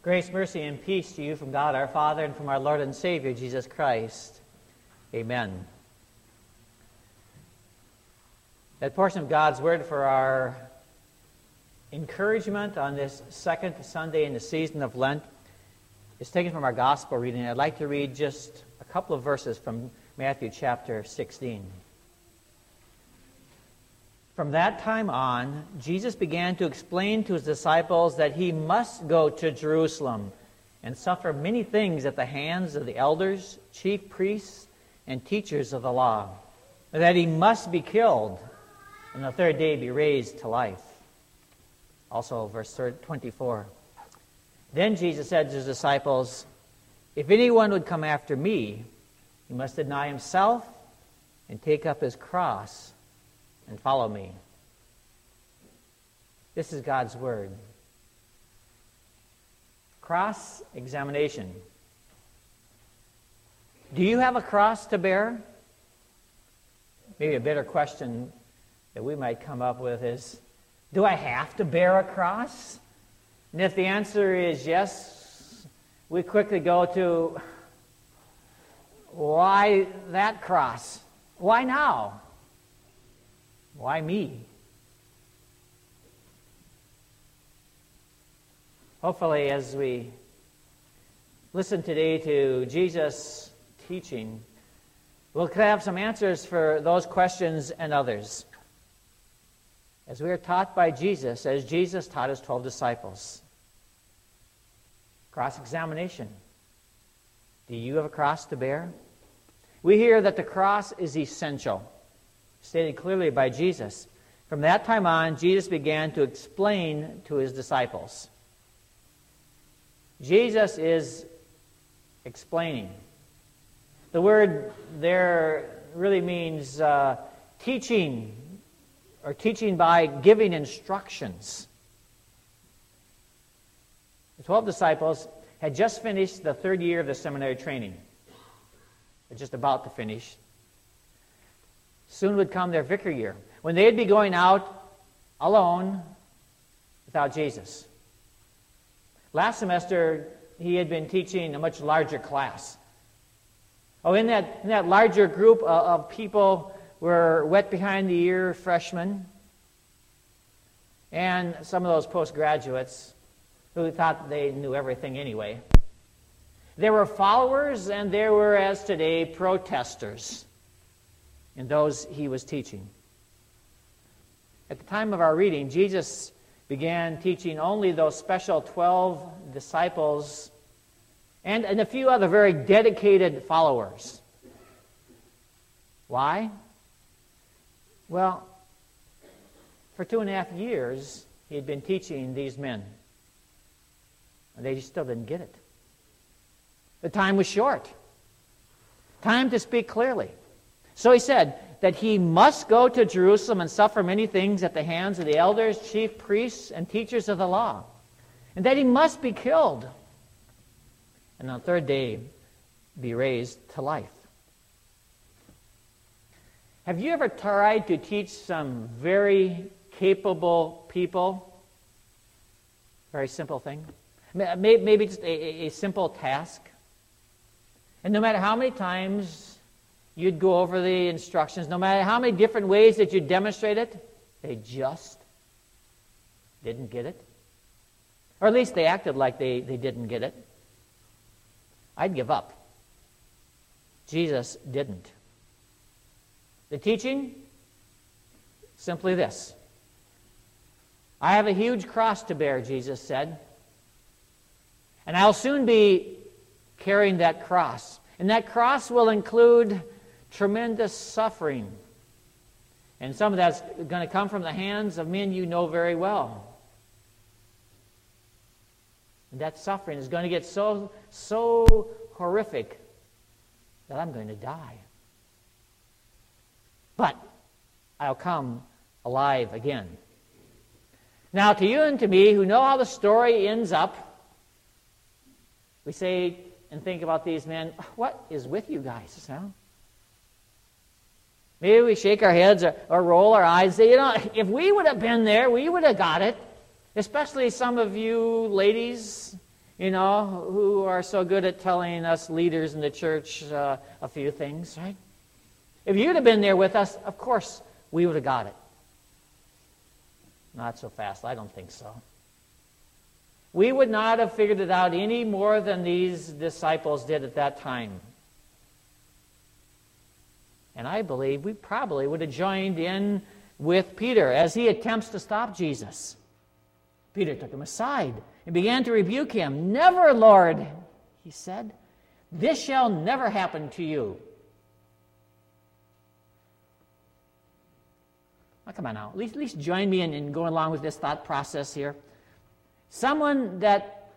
Grace, mercy, and peace to you from God our Father and from our Lord and Savior, Jesus Christ. Amen. That portion of God's Word for our encouragement on this second Sunday in the season of Lent is taken from our Gospel reading. I'd like to read just a couple of verses from Matthew chapter 16. From that time on, Jesus began to explain to his disciples that he must go to Jerusalem and suffer many things at the hands of the elders, chief priests, and teachers of the law, that he must be killed and the third day be raised to life. Also, verse 24. Then Jesus said to his disciples, If anyone would come after me, he must deny himself and take up his cross and follow me. This is God's Word. Cross examination. Do you have a cross to bear? Maybe a better question that we might come up with is Do I have to bear a cross? And if the answer is yes, we quickly go to why that cross? Why now? Why me? Hopefully, as we listen today to Jesus' teaching, we'll have some answers for those questions and others. As we are taught by Jesus, as Jesus taught his 12 disciples. Cross examination. Do you have a cross to bear? We hear that the cross is essential stated clearly by Jesus. From that time on, Jesus began to explain to his disciples. Jesus is explaining. The word there really means uh, teaching or teaching by giving instructions. The 12 disciples had just finished the third year of the seminary training. They're just about to finish. Soon would come their vicar year, when they'd be going out alone without Jesus. Last semester, he had been teaching a much larger class. Oh, in that, in that larger group of, of people were wet behind the ear freshmen and some of those postgraduates who thought they knew everything anyway. There were followers and there were, as today, protesters and those he was teaching. At the time of our reading, Jesus began teaching only those special 12 disciples and, and a few other very dedicated followers. Why? Well, for two and a half years, he had been teaching these men. And they still didn't get it. The time was short. Time to speak clearly. So he said that he must go to Jerusalem and suffer many things at the hands of the elders, chief priests, and teachers of the law, and that he must be killed, and on the third day be raised to life. Have you ever tried to teach some very capable people? Very simple thing. Maybe just a, a simple task. And no matter how many times you'd go over the instructions, no matter how many different ways that you demonstrate it, they just didn't get it. Or at least they acted like they, they didn't get it. I'd give up. Jesus didn't. The teaching? Simply this I have a huge cross to bear, Jesus said. And I'll soon be carrying that cross. And that cross will include tremendous suffering. And some of that's going to come from the hands of men you know very well. And that suffering is going to get so, so horrific that I'm going to die. But I'll come alive again. Now, to you and to me who know how the story ends up, we say and think about these men, what is with you guys? Huh? Maybe we shake our heads or, or roll our eyes. Say, you know, if we would have been there, we would have got it. Especially some of you ladies, you know, who are so good at telling us leaders in the church uh, a few things, right? If you'd have been there with us, of course, we would have got it. Not so fast, I don't think so. We would not have figured it out any more than these disciples did at that time. And I believe we probably would have joined in with Peter as he attempts to stop Jesus. Peter took him aside and began to rebuke him. Never, Lord, he said, this shall never happen to you. Oh, come on now. At least, at least join me in, in going along with this thought process here. Someone that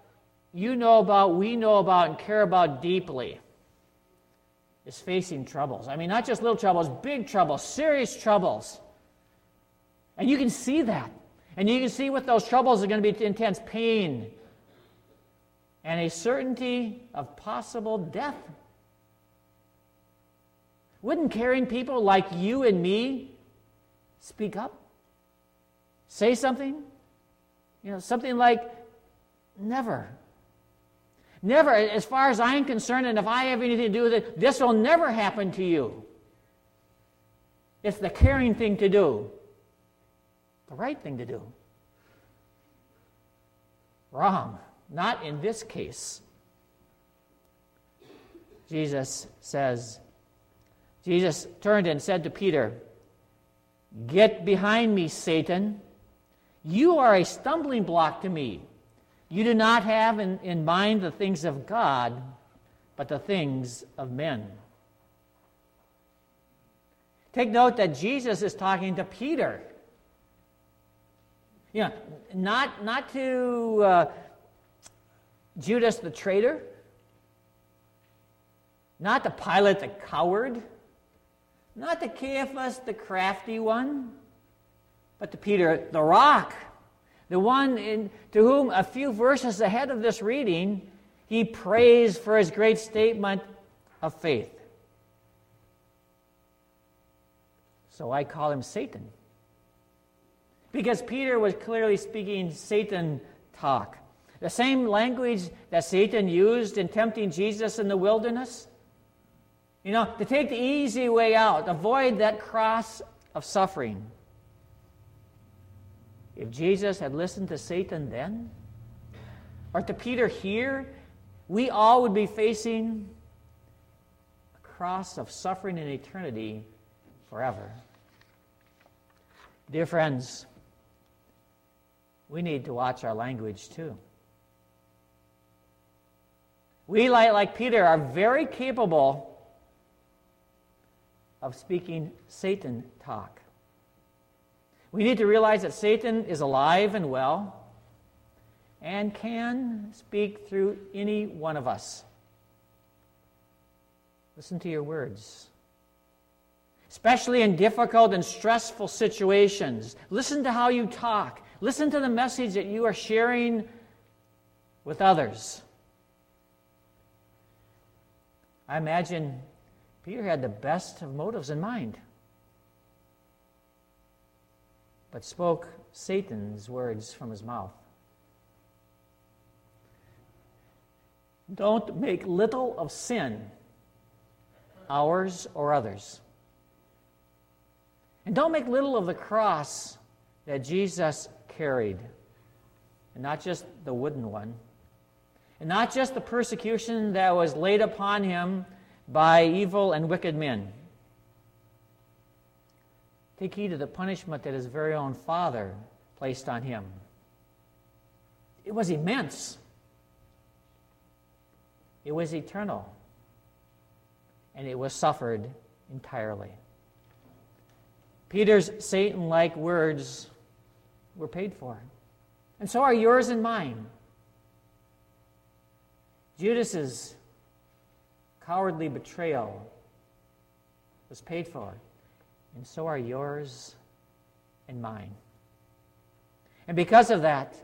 you know about, we know about, and care about deeply is facing troubles. I mean, not just little troubles, big troubles, serious troubles. And you can see that. And you can see with those troubles are going to be intense pain and a certainty of possible death. Wouldn't caring people like you and me speak up? Say something? You know, something like, never. Never, as far as I'm concerned, and if I have anything to do with it, this will never happen to you. It's the caring thing to do, the right thing to do. Wrong. Not in this case. Jesus says, Jesus turned and said to Peter, Get behind me, Satan. You are a stumbling block to me. You do not have in, in mind the things of God, but the things of men. Take note that Jesus is talking to Peter. You know, not, not to uh, Judas the traitor, not to Pilate the coward, not to Caiaphas the crafty one, but to Peter the rock, the one in, to whom a few verses ahead of this reading he prays for his great statement of faith. So I call him Satan. Because Peter was clearly speaking Satan talk. The same language that Satan used in tempting Jesus in the wilderness. You know, to take the easy way out, avoid that cross of suffering. If Jesus had listened to Satan then, or to Peter here, we all would be facing a cross of suffering in eternity forever. Dear friends, we need to watch our language too. We, like, like Peter, are very capable of speaking Satan talk. We need to realize that Satan is alive and well and can speak through any one of us. Listen to your words. Especially in difficult and stressful situations, listen to how you talk. Listen to the message that you are sharing with others. I imagine Peter had the best of motives in mind but spoke Satan's words from his mouth. Don't make little of sin, ours or others. And don't make little of the cross that Jesus carried, and not just the wooden one, and not just the persecution that was laid upon him by evil and wicked men. Take heed of the punishment that his very own father placed on him. It was immense, it was eternal, and it was suffered entirely. Peter's Satan like words were paid for, and so are yours and mine. Judas's cowardly betrayal was paid for and so are yours and mine. And because of that,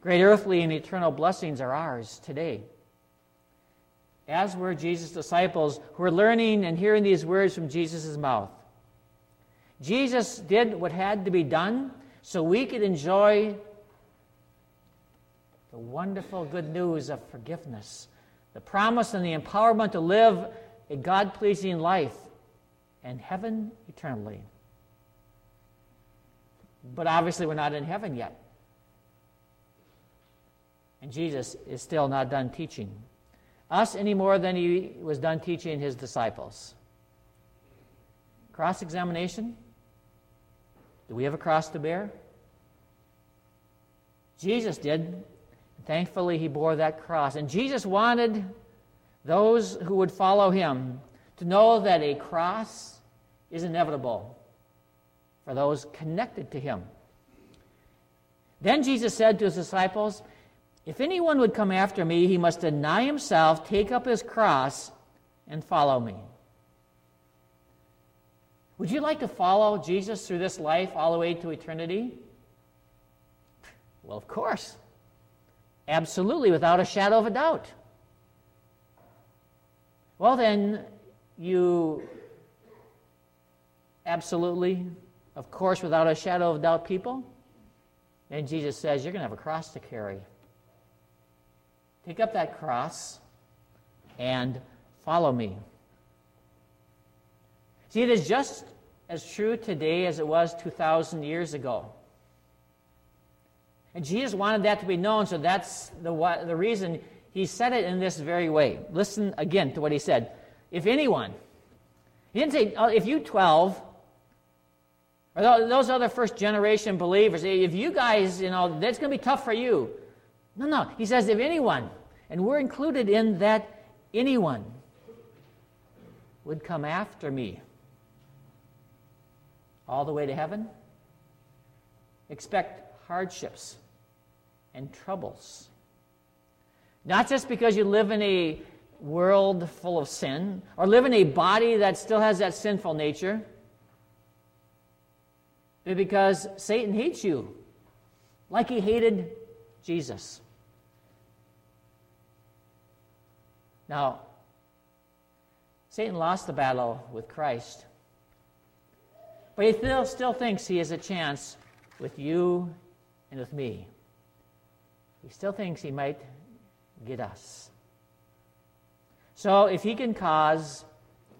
great earthly and eternal blessings are ours today. As were Jesus' disciples who are learning and hearing these words from Jesus' mouth. Jesus did what had to be done so we could enjoy the wonderful good news of forgiveness, the promise and the empowerment to live a God pleasing life and heaven eternally. But obviously, we're not in heaven yet. And Jesus is still not done teaching us any more than he was done teaching his disciples. Cross examination? Do we have a cross to bear? Jesus did. Thankfully, he bore that cross. And Jesus wanted those who would follow him to know that a cross is inevitable for those connected to him. Then Jesus said to his disciples, If anyone would come after me, he must deny himself, take up his cross, and follow me. Would you like to follow Jesus through this life all the way to eternity? Well, of course. Absolutely, without a shadow of a doubt. Well, then, you absolutely, of course, without a shadow of doubt, people. Then Jesus says, You're going to have a cross to carry. Take up that cross and follow me. See, it is just as true today as it was 2,000 years ago. And Jesus wanted that to be known, so that's the, the reason he said it in this very way. Listen again to what he said. If anyone, he didn't say, oh, if you 12, or those other first generation believers, if you guys, you know, that's going to be tough for you. No, no. He says, if anyone, and we're included in that anyone, would come after me all the way to heaven, expect hardships and troubles. Not just because you live in a world full of sin or live in a body that still has that sinful nature, because Satan hates you like he hated Jesus. Now, Satan lost the battle with Christ, but he still, still thinks he has a chance with you and with me. He still thinks he might get us. So if he can cause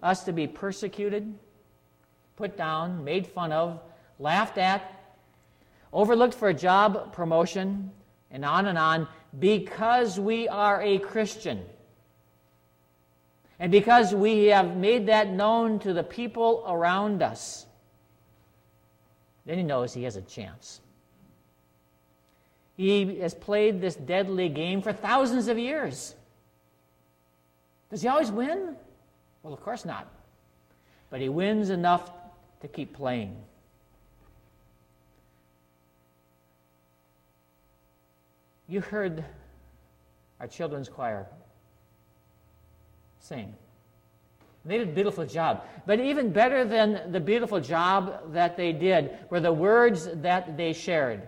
us to be persecuted, put down, made fun of, laughed at, overlooked for a job promotion, and on and on, because we are a Christian. And because we have made that known to the people around us, then he knows he has a chance. He has played this deadly game for thousands of years. Does he always win? Well, of course not. But he wins enough to keep playing. You heard our children's choir sing. They did a beautiful job. But even better than the beautiful job that they did were the words that they shared.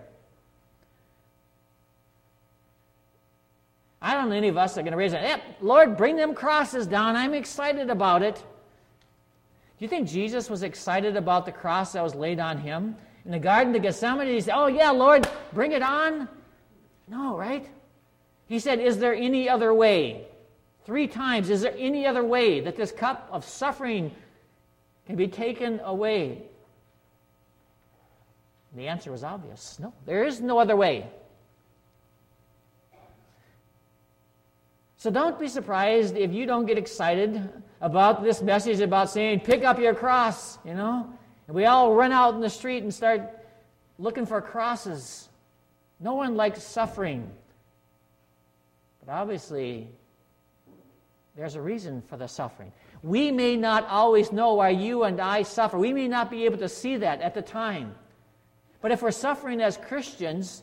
I don't know any of us are going to raise it. Yep, Lord, bring them crosses down. I'm excited about it. Do you think Jesus was excited about the cross that was laid on him? In the Garden of Gethsemane, he said, Oh, yeah, Lord, bring it on. No, right? He said, Is there any other way? Three times, is there any other way that this cup of suffering can be taken away? The answer was obvious no, there is no other way. So don't be surprised if you don't get excited about this message about saying, pick up your cross, you know? And we all run out in the street and start looking for crosses. No one likes suffering. But obviously, there's a reason for the suffering. We may not always know why you and I suffer. We may not be able to see that at the time. But if we're suffering as Christians,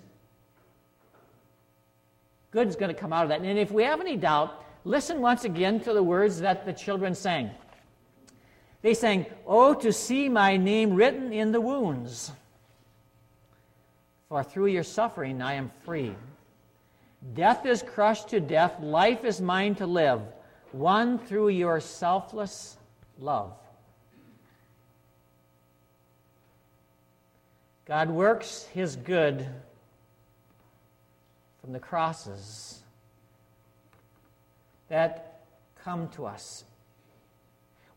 good is going to come out of that. And if we have any doubt, listen once again to the words that the children sang. They sang, Oh, to see my name written in the wounds. For through your suffering I am free. Death is crushed to death, life is mine to live, won through your selfless love. God works his good from the crosses that come to us.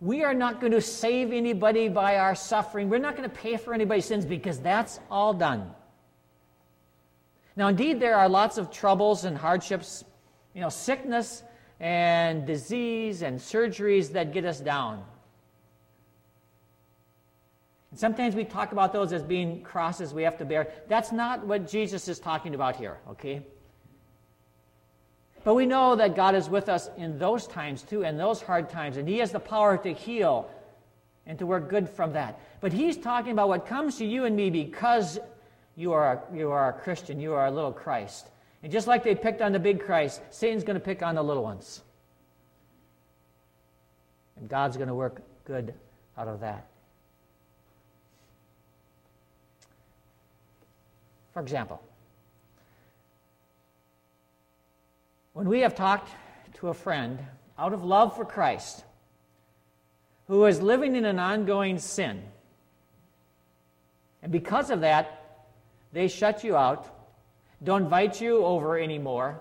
We are not going to save anybody by our suffering. We're not going to pay for anybody's sins because that's all done. Now, indeed, there are lots of troubles and hardships, you know, sickness and disease and surgeries that get us down. And sometimes we talk about those as being crosses we have to bear. That's not what Jesus is talking about here, okay? But we know that God is with us in those times too, and those hard times, and He has the power to heal and to work good from that. But He's talking about what comes to you and me because you are a, you are a Christian, you are a little Christ. And just like they picked on the big Christ, Satan's going to pick on the little ones. And God's going to work good out of that. For example, when we have talked to a friend out of love for Christ who is living in an ongoing sin, and because of that, they shut you out, don't invite you over anymore,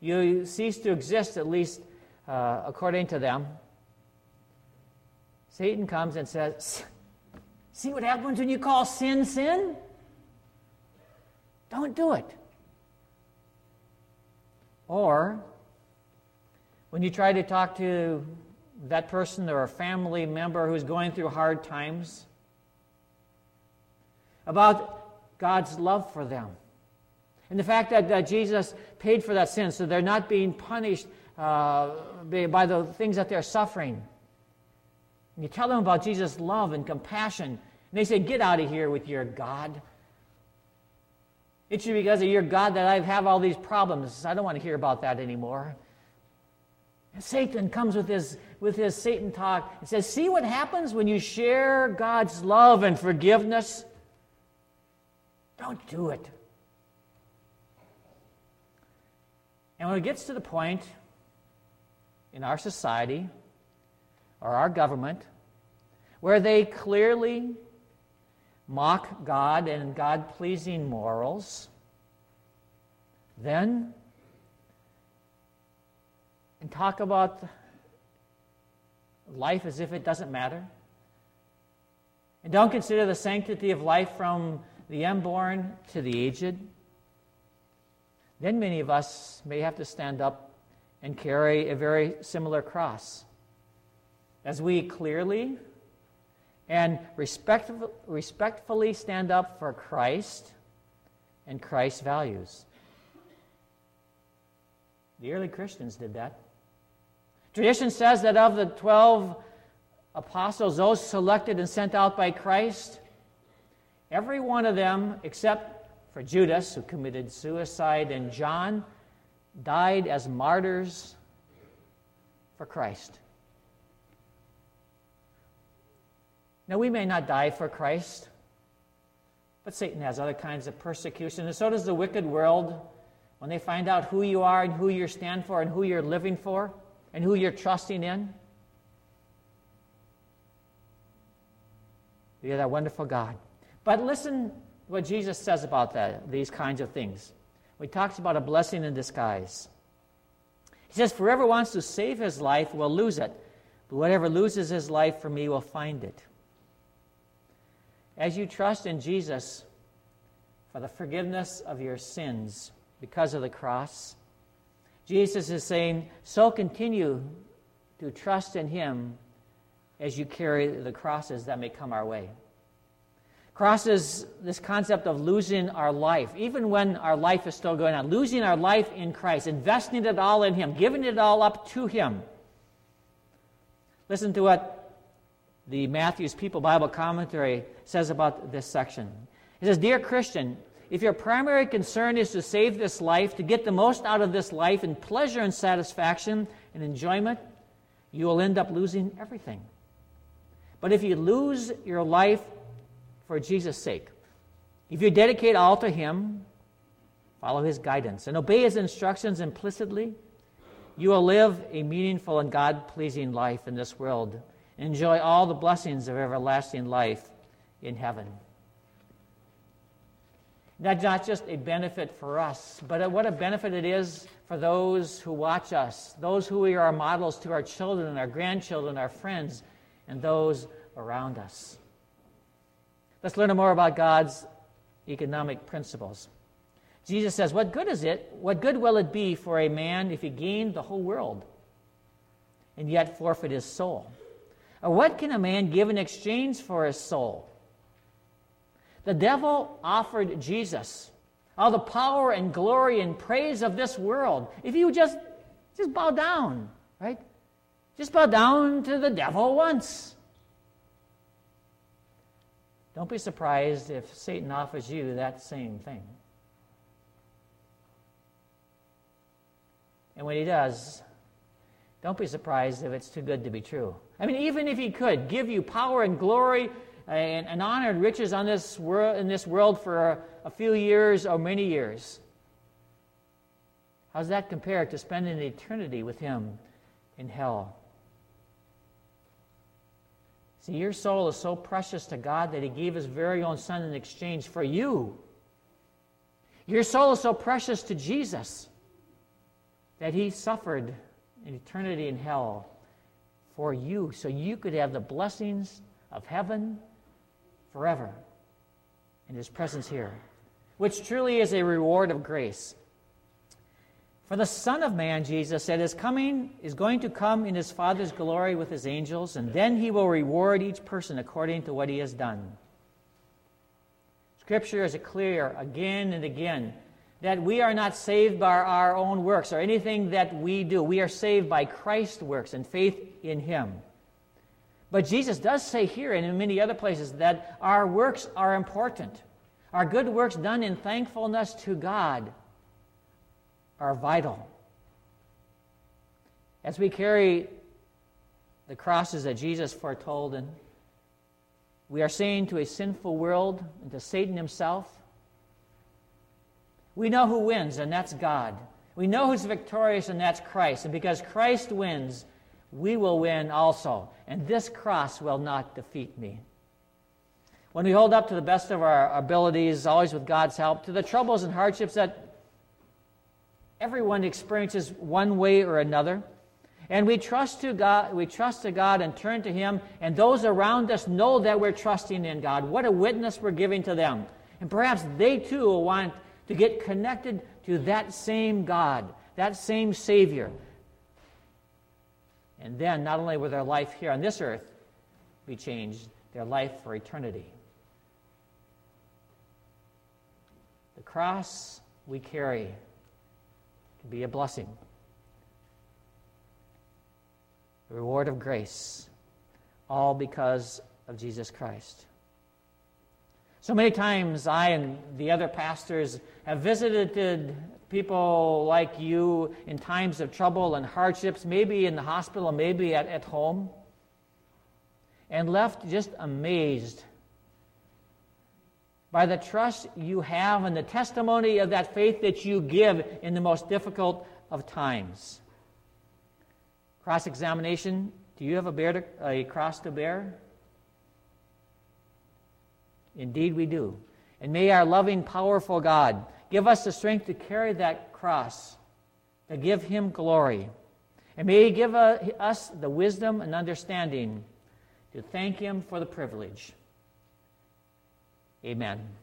you cease to exist, at least uh, according to them. Satan comes and says, See what happens when you call sin sin? Don't do it. Or when you try to talk to that person or a family member who's going through hard times about God's love for them and the fact that, that Jesus paid for that sin so they're not being punished uh, by the things that they're suffering. And you tell them about Jesus' love and compassion, and they say, Get out of here with your God. It should be because of your God that I have all these problems. I don't want to hear about that anymore. And Satan comes with his, with his Satan talk and says, See what happens when you share God's love and forgiveness? Don't do it. And when it gets to the point in our society or our government where they clearly mock God and God pleasing morals, then and talk about life as if it doesn't matter. And don't consider the sanctity of life from the unborn to the aged. Then many of us may have to stand up and carry a very similar cross. As we clearly and respect, respectfully stand up for Christ and Christ's values. The early Christians did that. Tradition says that of the 12 apostles, those selected and sent out by Christ, every one of them, except for Judas, who committed suicide, and John, died as martyrs for Christ. Now, we may not die for Christ, but Satan has other kinds of persecution, and so does the wicked world when they find out who you are and who you stand for and who you're living for and who you're trusting in. You're that wonderful God. But listen what Jesus says about that, these kinds of things. He talks about a blessing in disguise. He says, Whoever wants to save his life will lose it, but whatever loses his life for me will find it. As you trust in Jesus for the forgiveness of your sins because of the cross, Jesus is saying, so continue to trust in Him as you carry the crosses that may come our way. Crosses, this concept of losing our life, even when our life is still going on, losing our life in Christ, investing it all in Him, giving it all up to Him. Listen to what the Matthew's People Bible Commentary says about this section. It says, Dear Christian, if your primary concern is to save this life, to get the most out of this life in pleasure and satisfaction and enjoyment, you will end up losing everything. But if you lose your life for Jesus' sake, if you dedicate all to Him, follow His guidance, and obey His instructions implicitly, you will live a meaningful and God pleasing life in this world enjoy all the blessings of everlasting life in heaven. That's not just a benefit for us, but what a benefit it is for those who watch us, those who we are models to our children, our grandchildren, our friends, and those around us. Let's learn more about God's economic principles. Jesus says, What good is it? What good will it be for a man if he gained the whole world and yet forfeit his soul? Or what can a man give in exchange for his soul? The devil offered Jesus all the power and glory and praise of this world. If you just just bow down, right? Just bow down to the devil once. Don't be surprised if Satan offers you that same thing. And when he does, don't be surprised if it's too good to be true. I mean, even if he could give you power and glory and, and honor and riches on this world, in this world for a, a few years or many years, how does that compare to spending eternity with him in hell? See, your soul is so precious to God that He gave His very own Son in exchange for you. Your soul is so precious to Jesus that He suffered an eternity in hell for you so you could have the blessings of heaven forever in His presence here, which truly is a reward of grace. For the Son of Man, Jesus said, is coming, is going to come in his Father's glory with his angels, and then he will reward each person according to what he has done. Scripture is clear again and again that we are not saved by our own works or anything that we do. We are saved by Christ's works and faith in him. But Jesus does say here and in many other places that our works are important. Our good works done in thankfulness to God are vital. As we carry the crosses that Jesus foretold, and we are saying to a sinful world and to Satan himself, we know who wins, and that's God. We know who's victorious, and that's Christ. And because Christ wins, we will win also. And this cross will not defeat me. When we hold up to the best of our abilities, always with God's help, to the troubles and hardships that Everyone experiences one way or another. And we trust to God, we trust to God and turn to Him, and those around us know that we're trusting in God. What a witness we're giving to them. And perhaps they too will want to get connected to that same God, that same Savior. And then not only will their life here on this earth be changed, their life for eternity. The cross we carry be a blessing. The reward of grace, all because of Jesus Christ. So many times, I and the other pastors have visited people like you in times of trouble and hardships, maybe in the hospital, maybe at, at home, and left just amazed by the trust you have and the testimony of that faith that you give in the most difficult of times. Cross examination Do you have a, bear to, a cross to bear? Indeed, we do. And may our loving, powerful God give us the strength to carry that cross, to give Him glory. And may He give uh, us the wisdom and understanding to thank Him for the privilege. Amen.